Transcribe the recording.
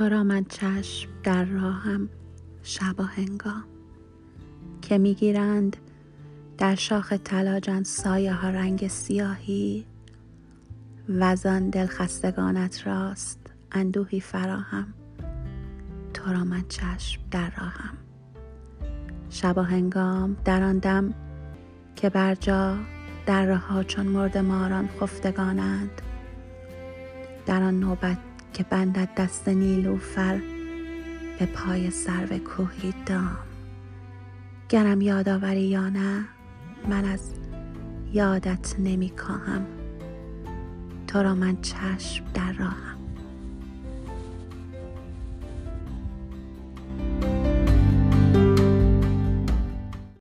تو را من چشم در راهم شب و هنگام؟ که می‌گیرند در شاخ تلاجن سایه ها رنگ سیاهی وزان دلخستگانت راست اندوهی فراهم. تو را من چشم در راهم. شب و هنگام در آن دم که بر جا دره ها چون مرد ماران خفتگانند. در آن نوبت که بندد دست نیلوفر به پای سرو کوهی دام. گرم یادآوری یا نه من از یادت نمی کاهم. تو را من چشم در راهم.